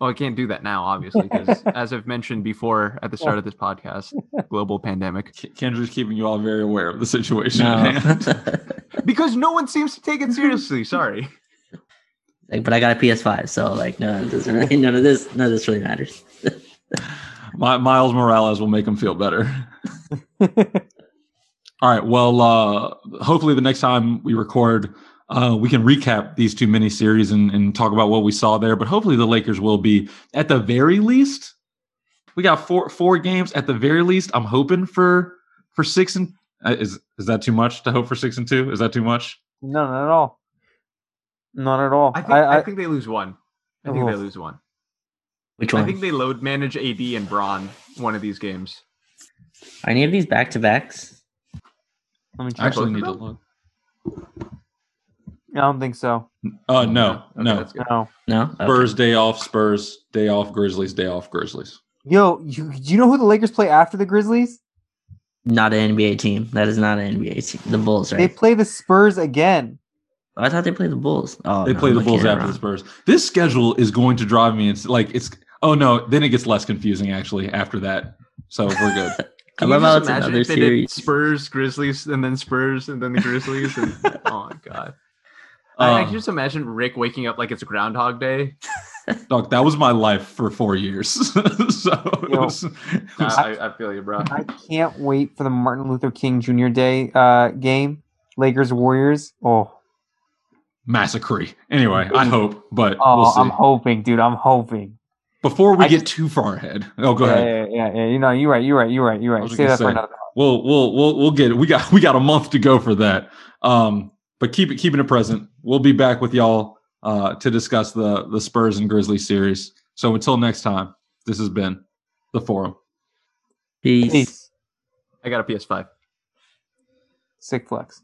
Well, I can't do that now, obviously, because as I've mentioned before at the start of this podcast, global pandemic. K- Kendra's keeping you all very aware of the situation. no. at hand. Because no one seems to take it seriously. Sorry. like, but I got a PS5, so like, no, it doesn't really, none of this, none of this really matters. My, Miles Morales will make him feel better. All right. Well, uh, hopefully the next time we record, uh, we can recap these two miniseries and, and talk about what we saw there. But hopefully the Lakers will be at the very least. We got four four games at the very least. I'm hoping for for six and uh, is is that too much to hope for six and two? Is that too much? no, not at all. Not at all. I think I, I, I, think they lose one. I think they lose one. Which one? I think they load manage AD and Bron one of these games. Are any of these back to backs? I actually need to look. I don't think so. Uh, no, Okay, no. that's. No. No. Okay. Spurs day off. Spurs day off. Grizzlies day off. Grizzlies. Yo, you do you know who the Lakers play after the Grizzlies? Not an NBA team. That is not an NBA team. The Bulls, right? They play the Spurs again. I thought they played the Bulls. Oh, They no, play the Bulls looking at it after the. Spurs. This schedule is going to drive me. It's like it's. Oh no, then it gets less confusing actually after that. So we're good. I Can you love how it's imagine another if they did series. Spurs, Grizzlies, and then Spurs, and then the Grizzlies? And, oh my god! I, I Uh, can just imagine Rick waking up like it's Groundhog Day. Dog, that was my life for four years. so it Yo. was, it was I, I feel you, bro. I can't wait for the Martin Luther King Jr. Day uh, game. Lakers Warriors. Oh, massacre. Anyway, I hope, but oh, we'll see. I'm hoping, dude. I'm hoping. Before we I get just- too far ahead, oh, go yeah, ahead. Yeah, yeah, yeah. You know, you're right. You're right. You're right. You're right. Say gonna that for another. We'll we'll we'll we'll get it. We got we got a month to go for that. Um, but keep it keeping it present. We'll be back with y'all uh to discuss the the Spurs and Grizzlies series. So until next time, this has been the forum. Peace. Peace. I got a PS5. Sick flex.